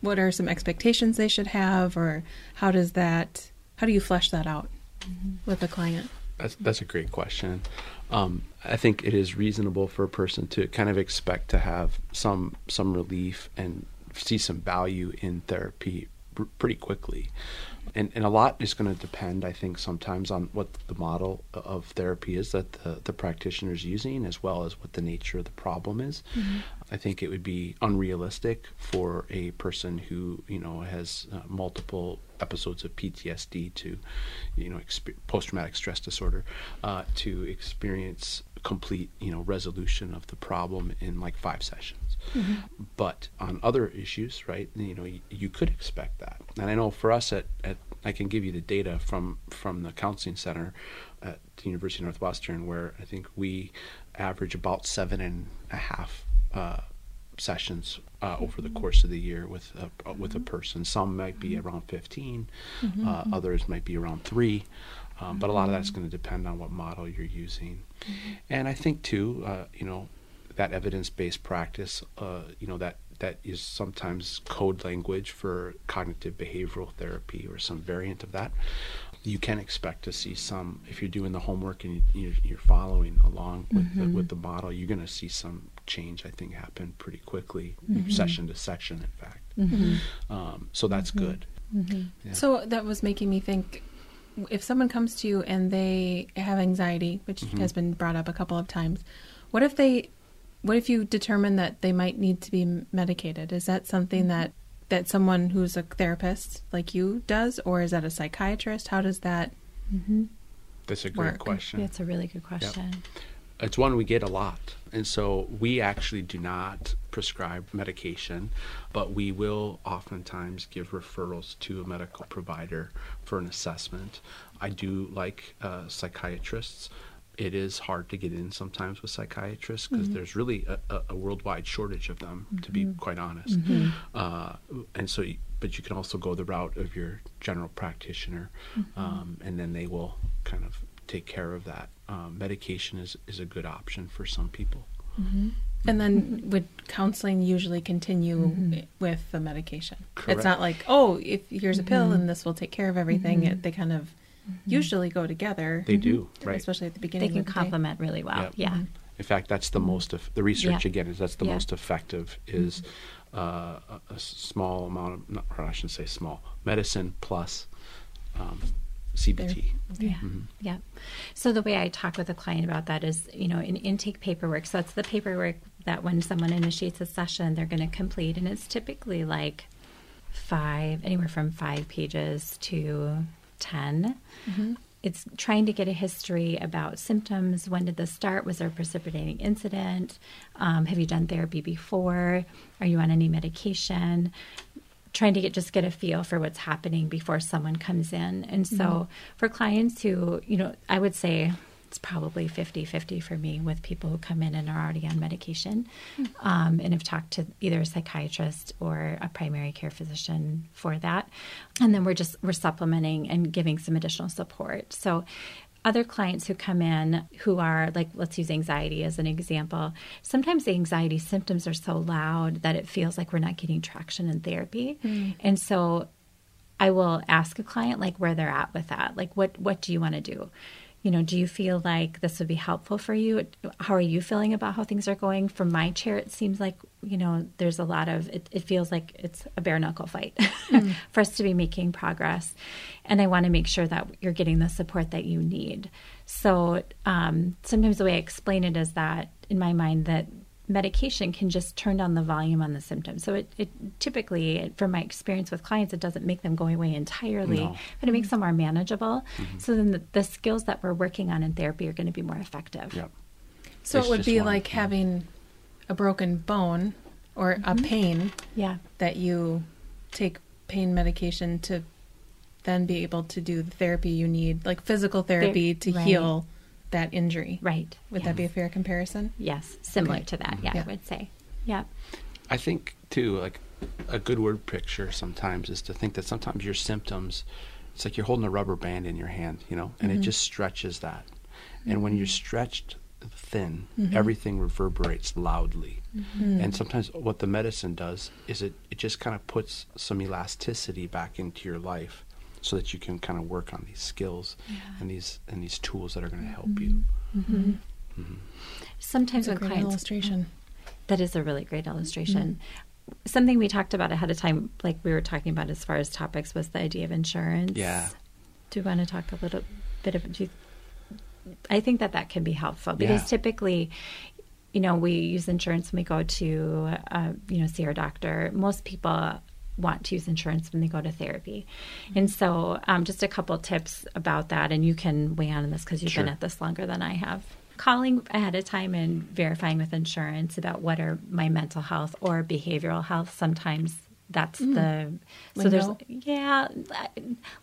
what are some expectations they should have or how does that how do you flesh that out with a client That's that's a great question. Um, I think it is reasonable for a person to kind of expect to have some some relief and see some value in therapy pr- pretty quickly. And, and a lot is going to depend, I think, sometimes on what the model of therapy is that the, the practitioner is using, as well as what the nature of the problem is. I think it would be unrealistic for a person who, you know, has uh, multiple episodes of PTSD to, you know, exp- post-traumatic stress disorder, uh, to experience complete, you know, resolution of the problem in like five sessions. But on other issues, right, you know, you, you could expect that. And I know for us at, at I can give you the data from from the counseling center at the University of Northwestern, where I think we average about seven and a half uh, sessions uh, over the course of the year with a, with a person. Some might be around 15, uh, others might be around three, um, but a lot of that's going to depend on what model you're using. And I think too, uh, you know, that evidence-based practice, uh, you know, that that is sometimes code language for cognitive behavioral therapy or some variant of that. You can expect to see some if you're doing the homework and you, you're following along with the, with the model. You're going to see some change. I think happened pretty quickly, mm-hmm. session to session, In fact, mm-hmm. um, so that's mm-hmm. good. Yeah. So that was making me think if someone comes to you and they have anxiety, which has been brought up a couple of times, what if they what if you determine that they might need to be medicated? Is that something that that someone who's a therapist like you does or is that a psychiatrist? How does that That's a great work. question. That's a really good question. It's one we get a lot. And so we actually do not prescribe medication, but we will oftentimes give referrals to a medical provider for an assessment. I do like uh, psychiatrists. It is hard to get in sometimes with psychiatrists because there's really a, a, worldwide shortage of them, to be quite honest. Uh, and so, but you can also go the route of your general practitioner, um, and then they will kind of take care of that. Um, medication is, is a good option for some people. Mm-hmm. and then would counseling usually continue mm-hmm. with the medication? Correct. It's not like, oh, if here's a pill and mm-hmm. this will take care of everything. It, they kind of usually go together. They do, right? Especially at the beginning. They can of the day. complement really well. Yep. Yeah. In fact, that's the most of the research Yeah. again is that's the Yeah. most effective is uh, a, a small amount of not, or I shouldn't say small medicine plus um, CBT. Yeah. Yeah. So the way I talk with a client about that is, you know, in intake paperwork. So that's the paperwork that when someone initiates a session, they're going to complete, and it's typically like five, anywhere from five pages to 10 It's trying to get a history about symptoms. When did this start? Was there a precipitating incident? Um, have you done therapy before? Are you on any medication? Trying to get just get a feel for what's happening before someone comes in. And so for clients who, you know, I would say it's probably 50-50 for me with people who come in and are already on medication um, and have talked to either a psychiatrist or a primary care physician for that. And then we're just we're supplementing and giving some additional support. So other clients who come in who are like let's use anxiety as an example. Sometimes the anxiety symptoms are so loud that it feels like we're not getting traction in therapy. Mm. And so i will ask a client like where they're at with that. Like what what do you want to do you know do you feel like this would be helpful for you? How are you feeling about how things are going? From my chair it seems like you know there's a lot of it, it feels like it's a bare knuckle fight (laughs) for us to be making progress. And i want to make sure that you're getting the support that you need. So um, sometimes the way i explain it is that in my mind that medication can just turn down the volume on the symptoms so it, it typically from my experience with clients it doesn't make them go away entirely No. but it makes them more manageable mm-hmm. so then the, the skills that we're working on in therapy are going to be more effective Yep. So It's it would be one, like yeah. having a broken bone or a mm-hmm. pain yeah that you take pain medication to then be able to do the therapy you need, like physical therapy to right. heal that injury. right Would that be a fair comparison? yes similar Okay. to that yeah, Yeah. i would say yeah I think too, like a good word picture sometimes is to think that sometimes your symptoms, it's like you're holding a rubber band in your hand, you know, and it mm-hmm. just stretches that. And when you're mm-hmm. stretched thin, mm-hmm. everything reverberates loudly. And sometimes what the medicine does is it, it just kind of puts some elasticity back into your life so that you can kind of work on these skills and these and these tools that are going to help mm-hmm. you. Mm-hmm. Mm-hmm. Sometimes That's a when great clients illustration. Uh-huh. That is a really great illustration. Something we talked about ahead of time, like we were talking about as far as topics, was the idea of insurance. Yeah. Do you want to talk a little bit of? Do you, I think that that can be helpful because Yeah. typically, you know, we use insurance when we go to, uh, you know, see our doctor. Most people want to use insurance when they go to therapy, and so um, just a couple tips about that, and you can weigh on this because you've been at this longer than I have. Calling ahead of time and verifying with insurance about what are my mental health or behavioral health. Sometimes that's the so there's yeah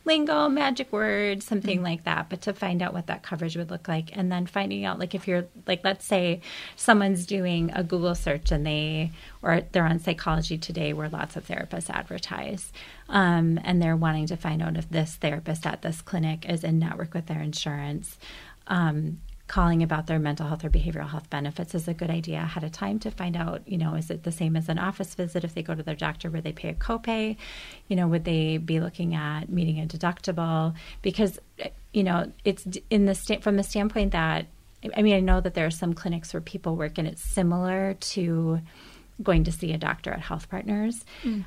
lingo magic words something Mm. like that but to find out what that coverage would look like and then finding out like if you're like let's say someone's doing a google search and they or they're on psychology today where lots of therapists advertise um, and they're wanting to find out if this therapist at this clinic is in network with their insurance um, calling about their mental health or behavioral health benefits is a good idea ahead of time to find out, you know, is it the same as an office visit if they go to their doctor where they pay a copay? You know, would they be looking at meeting a deductible? Because, you know, it's in the sta- from the standpoint that, I mean, I know that there are some clinics where people work and it's similar to going to see a doctor at Health Partners. Mm.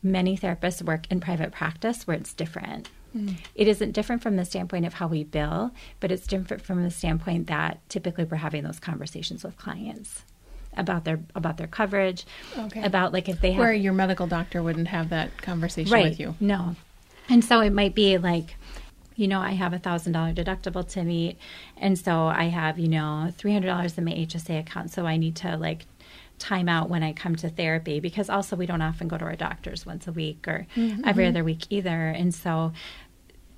Many therapists work in private practice where it's different. It isn't different from the standpoint of how we bill, but it's different from the standpoint that typically we're having those conversations with clients about their about their coverage, Okay. about like if they have Where your medical doctor wouldn't have that conversation right. with you. No. And so it might be like, you know, I have a thousand dollar deductible to meet, and so I have, you know, three hundred dollars in my HSA account, so I need to like time out when I come to therapy because also we don't often go to our doctors once a week or every other week either. And so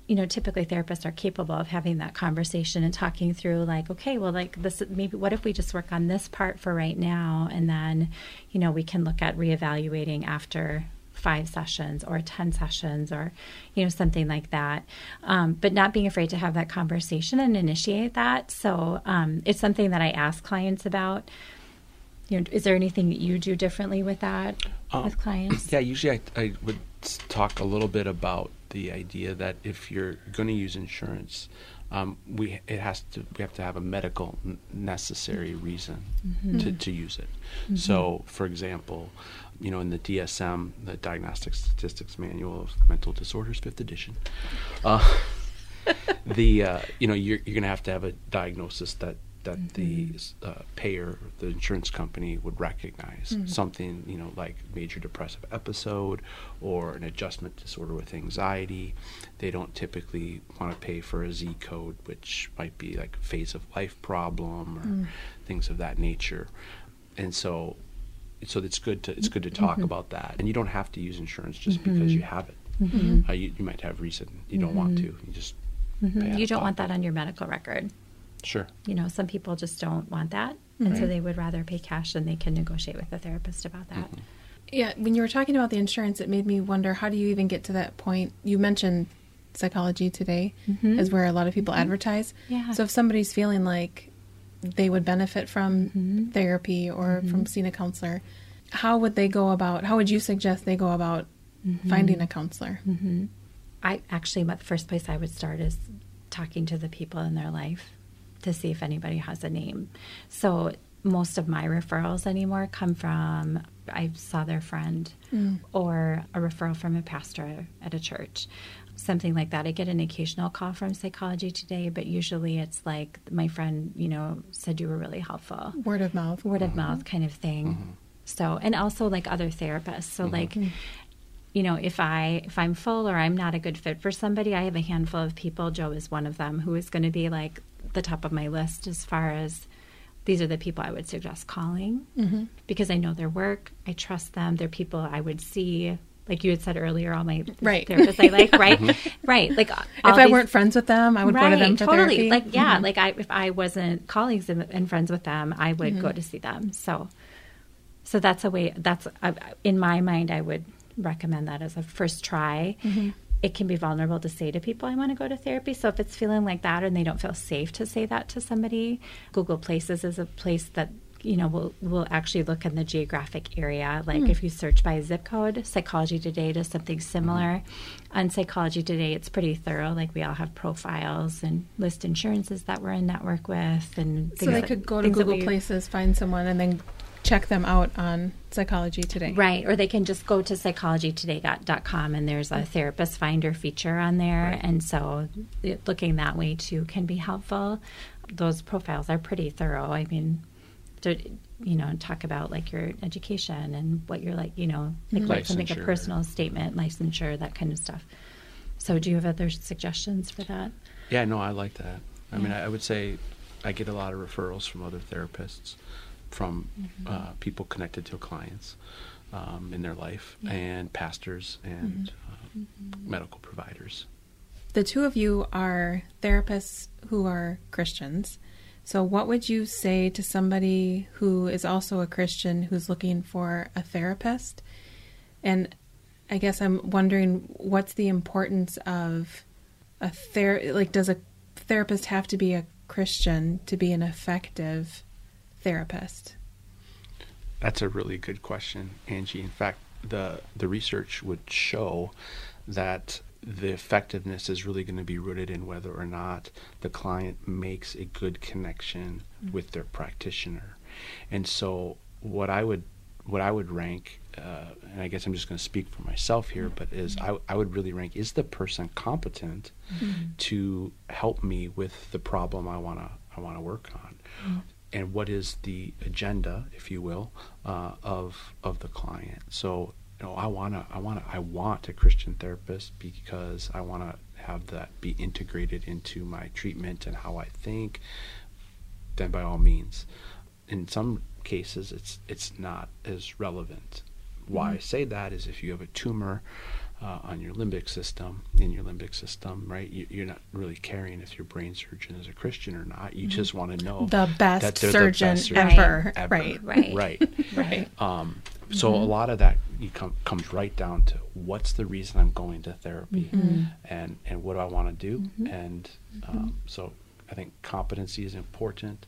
you know, typically therapists are capable of having that conversation and talking through, like, okay, well, like this, maybe what if we just work on this part for right now, and then, you know, we can look at reevaluating after five sessions or 10 sessions or, you know, something like that. Um, but not being afraid to have that conversation and initiate that. So um, it's something that I ask clients about. You know, is there anything that you do differently with that Um, with clients? Yeah, usually I, I would talk a little bit about the idea that if you're going to use insurance, um, we it has to we have to have a medical necessary reason to, to use it. So, for example, you know, in the DSM, the Diagnostic Statistics Manual of Mental Disorders, fifth edition, uh, (laughs) the uh, you know you're you're going to have to have a diagnosis that that mm-hmm. the uh, payer, the insurance company, would recognize mm-hmm. something you know like major depressive episode or an adjustment disorder with anxiety. They don't typically want to pay for a Z code, which might be like a phase of life problem or mm. things of that nature, and so. So it's good to it's good to talk mm-hmm. about that, and you don't have to use insurance just because you have it. Uh, you, you might have reason you don't want to. You just Mm-hmm. You don't want that on your medical record. Sure. you know, some people just don't want that. And so they would rather pay cash and they can negotiate with the therapist about that. Mm-hmm. Yeah, when you were talking about the insurance, it made me wonder how do you even get to that point? You mentioned psychology today mm-hmm. is where a lot of people mm-hmm. advertise. Yeah. So if somebody's feeling like they would benefit from mm-hmm. therapy or from seeing a counselor, how would they go about? How would you suggest they go about finding a counselor? I actually, the first place I would start is talking to the people in their life to see if anybody has a name. So most of my referrals anymore come from I saw their friend mm. or a referral from a pastor at a church. Something like that. I get an occasional call from Psychology Today, but usually it's like my friend, you know, said you were really helpful. Word of mouth. word of mm-hmm. mouth kind of thing. Mm-hmm. So, and also like other therapists. So, mm-hmm. like, mm. you know, if I if I'm full or I'm not a good fit for somebody, I have a handful of people. Joe is one of them who is going to be like the top of my list as far as these are the people I would suggest calling because I know their work. I trust them. They're people I would see. Like you had said earlier, all my Right. therapists I like, right, right. Like If all I these- weren't friends with them, I would go to them for totally. therapy. Like yeah, like I if I wasn't colleagues and, and friends with them, I would Mm-hmm. go to see them. So, so that's a way. That's uh, in my mind. I would recommend that as a first try. Mm-hmm. it can be vulnerable to say to people, I want to go to therapy. So if it's feeling like that and they don't feel safe to say that to somebody, Google Places is a place that you know, we'll, we'll actually look in the geographic area. Like if you search by zip code, Psychology Today does something similar. On Psychology Today, it's pretty thorough. Like we all have profiles and list insurances that we're in network with, and So they could go to Google Places, find someone, and then check them out on Psychology Today. Right, or they can just go to psychologytoday.com and there's a therapist finder feature on there. And so looking that way too can be helpful. Those profiles are pretty thorough. I mean, to, you know, talk about like your education and what you're like, you know, like mm-hmm. what to make a personal statement, licensure, that kind of stuff. So do you have other suggestions for that? Yeah, no, I like that. I mean, I, I would say I get a lot of referrals from other therapists, from uh, people connected to clients um, in their life, and pastors and uh, medical providers. The two of you are therapists who are Christians. So, what would you say to somebody who is also a Christian who's looking for a therapist? And I guess I'm wondering what's the importance of a ther like does a therapist have to be a Christian to be an effective therapist? That's a really good question, Angie. In fact, the the research would show that the effectiveness is really going to be rooted in whether or not the client makes a good connection mm-hmm. with their practitioner. And so, what I would what I would rank, uh, and I guess I'm just going to speak for myself here, mm-hmm. but is I, I would really rank is the person competent mm-hmm. to help me with the problem I want to I want to work on and what is the agenda, if you will, uh, of of the client. So, you know, I wanna, I wanna, I want a Christian therapist because I want to have that be integrated into my treatment and how I think. Then, by all means, in some cases, it's it's not as relevant. Why I say that is if you have a tumor uh, on your limbic system, in your limbic system, right? You, you're not really caring if your brain surgeon is a Christian or not. You just want to know The best that they're surgeon surgeon ever. ever. Right. Right. Right. (laughs) Right. Um, so a lot of that you come, comes right down to what's the reason I'm going to therapy, and and what do I want to do, and um, so I think competency is important,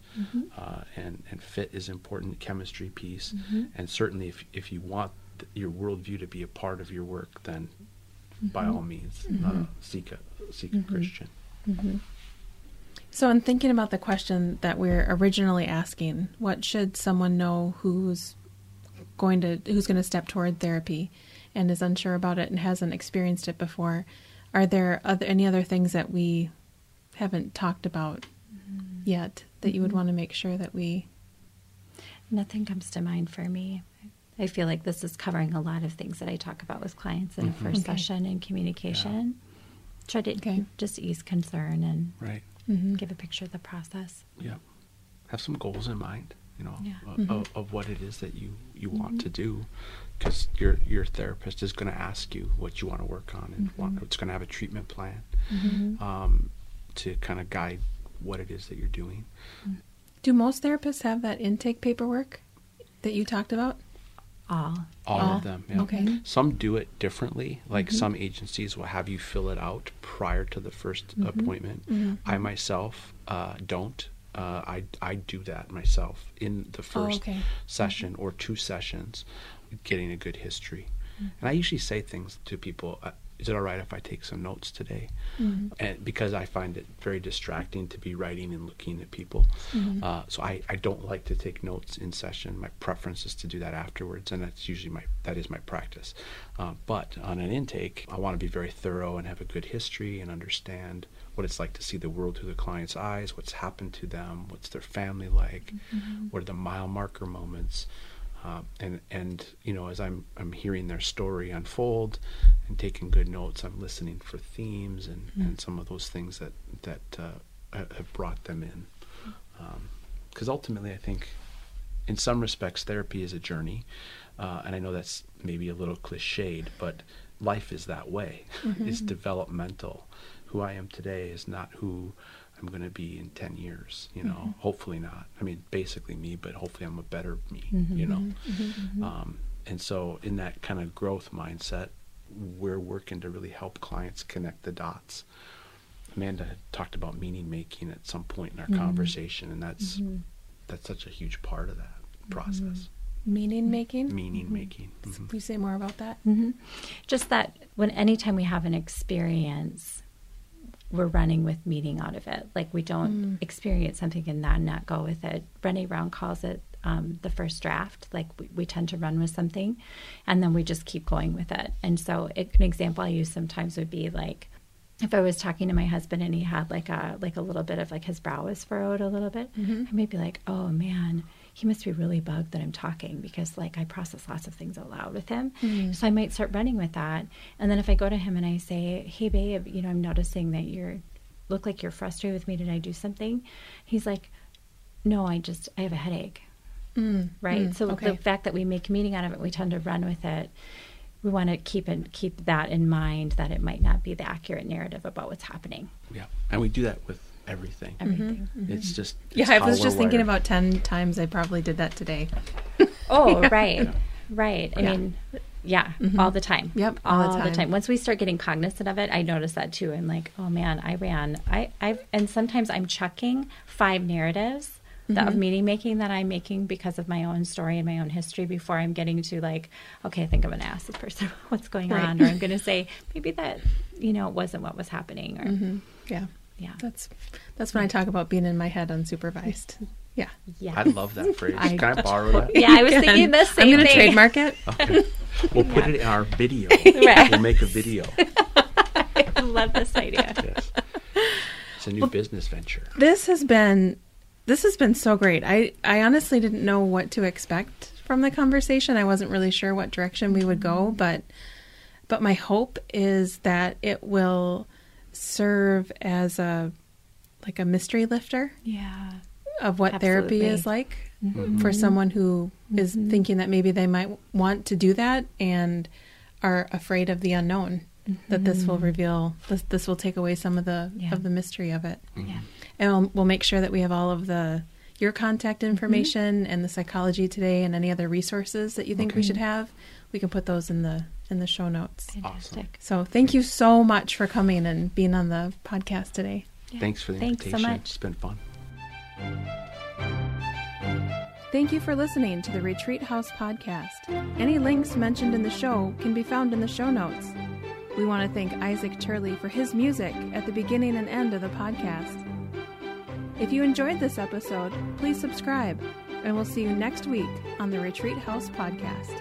uh, and and fit is important, chemistry piece, and certainly if if you want th- your worldview to be a part of your work, then mm-hmm. by all means mm-hmm. uh, seek a seek a mm-hmm. Christian. So, in thinking about the question that we're originally asking, what should someone know who's going to who's going to step toward therapy and is unsure about it and hasn't experienced it before? Are there other, any other things that we haven't talked about yet that you would want to make sure that we? Nothing comes to mind for me. I feel like this is covering a lot of things that I talk about with clients in a mm-hmm. first Okay. session in communication. Try to Okay. just ease concern and Right. Mm-hmm. give a picture of the process. Yeah. Have some goals in mind, you know, Yeah. of, mm-hmm. of, of what it is that you, you want to do. Because your, your therapist is going to ask you what you want to work on and want, it's going to have a treatment plan um, to kind of guide what it is that you're doing. Do most therapists have that intake paperwork that you talked about? All. All All? of them. Yeah. Okay. Some do it differently. Like some agencies will have you fill it out prior to the 1st appointment. I myself uh, don't. Uh, I I do that myself in the first okay. session or two sessions, getting a good history. And I usually say things to people. Uh, is it all right if I take some notes today? And because I find it very distracting to be writing and looking at people, uh, so I, I don't like to take notes in session. My preference is to do that afterwards, and that's usually my that is my practice. Uh, but on an intake, I want to be very thorough and have a good history and understand what it's like to see the world through the client's eyes, what's happened to them, what's their family like, what are the mile marker moments. Uh, and and you know as I'm I'm hearing their story unfold and taking good notes, I'm listening for themes and, and some of those things that that uh, have brought them in. Because ultimately, I think in some respects therapy is a journey, uh, and I know that's maybe a little cliched, but life is that way. it's developmental. Who I am today is not who I'm going to be in 10 years, you know, mm-hmm. hopefully not. I mean, basically me, but hopefully I'm a better me, you mm-hmm, know. Mm-hmm, um, and so, in that kind of growth mindset, we're working to really help clients connect the dots. Amanda had talked about meaning making at some point in our conversation, and that's that's such a huge part of that process. Meaning making. Meaning making. Will you say more about that? Just that when anytime we have an experience, we're running with meaning out of it. Like we don't experience something and then not go with it. Brene Brown calls it um, the first draft. Like we, we tend to run with something and then we just keep going with it. And so it, an example I use sometimes would be like, if I was talking to my husband and he had like a like a little bit of like his brow was furrowed a little bit, I might be like, "Oh man, he must be really bugged that I'm talking because like I process lots of things out loud with him." Hmm. So I might start running with that. And then if I go to him and I say, "Hey babe, you know, I'm noticing that you're look like you're frustrated with me. Did I do something?" He's like, "No, I just I have a headache." Hmm. right? Hmm. so okay. the fact that we make meaning out of it, we tend to run with it. We want to keep and keep that in mind that it might not be the accurate narrative about what's happening. Yeah, and we do that with everything. Everything. Mm-hmm. Mm-hmm. It's just Yeah, I was we're just thinking about 10 times I probably did that today. (laughs) Oh, (laughs) right, right. I Yeah. mean, yeah, mm-hmm. all the time. Yep, all the time. Once we start getting cognizant of it, I notice that too. I'm like, oh man, I ran. I, I've, and sometimes I'm chucking five narratives. that of meaning making that I'm making because of my own story and my own history before I'm getting to like, okay, I think I'm going to ask this person (laughs) what's going Right. on, or I'm going to say maybe that you know wasn't what was happening, or Yeah. Yeah, That's that's when I talk about being in my head unsupervised. (laughs) Yeah. yeah. I love that phrase. I- Can I (laughs) borrow that? yeah, I was Again, thinking the same I'm going to thing. trademark it. (laughs) Okay. We'll put it in our video. Right. We'll make a video. I love this idea. Yes. It's a new business venture. This has been this has been so great. I I honestly didn't know what to expect from the conversation. I wasn't really sure what direction we would go, but but my hope is that it will serve as a like a mystery lifter Yeah. of what therapy is like mm-hmm. for someone who is mm-hmm. thinking that maybe they might want to do that and are afraid of the unknown that this will mm-hmm. reveal this, this will take away some of the Yeah. of the mystery of it. Yeah. and we'll, we'll make sure that we have all of the your contact information and the psychology today and any other resources that you think we should have. We can put those in the in the show notes Fantastic. so thank you so much for coming and being on the podcast today Yeah. Thanks for the Thanks so invitation. much. It's been fun. Thank you for listening to the Retreat House podcast. Any links mentioned in the show can be found in the show notes. We want to thank Isaac Turley for his music at the beginning and end of the podcast. If you enjoyed this episode, please subscribe, and we'll see you next week on the Retreat House podcast.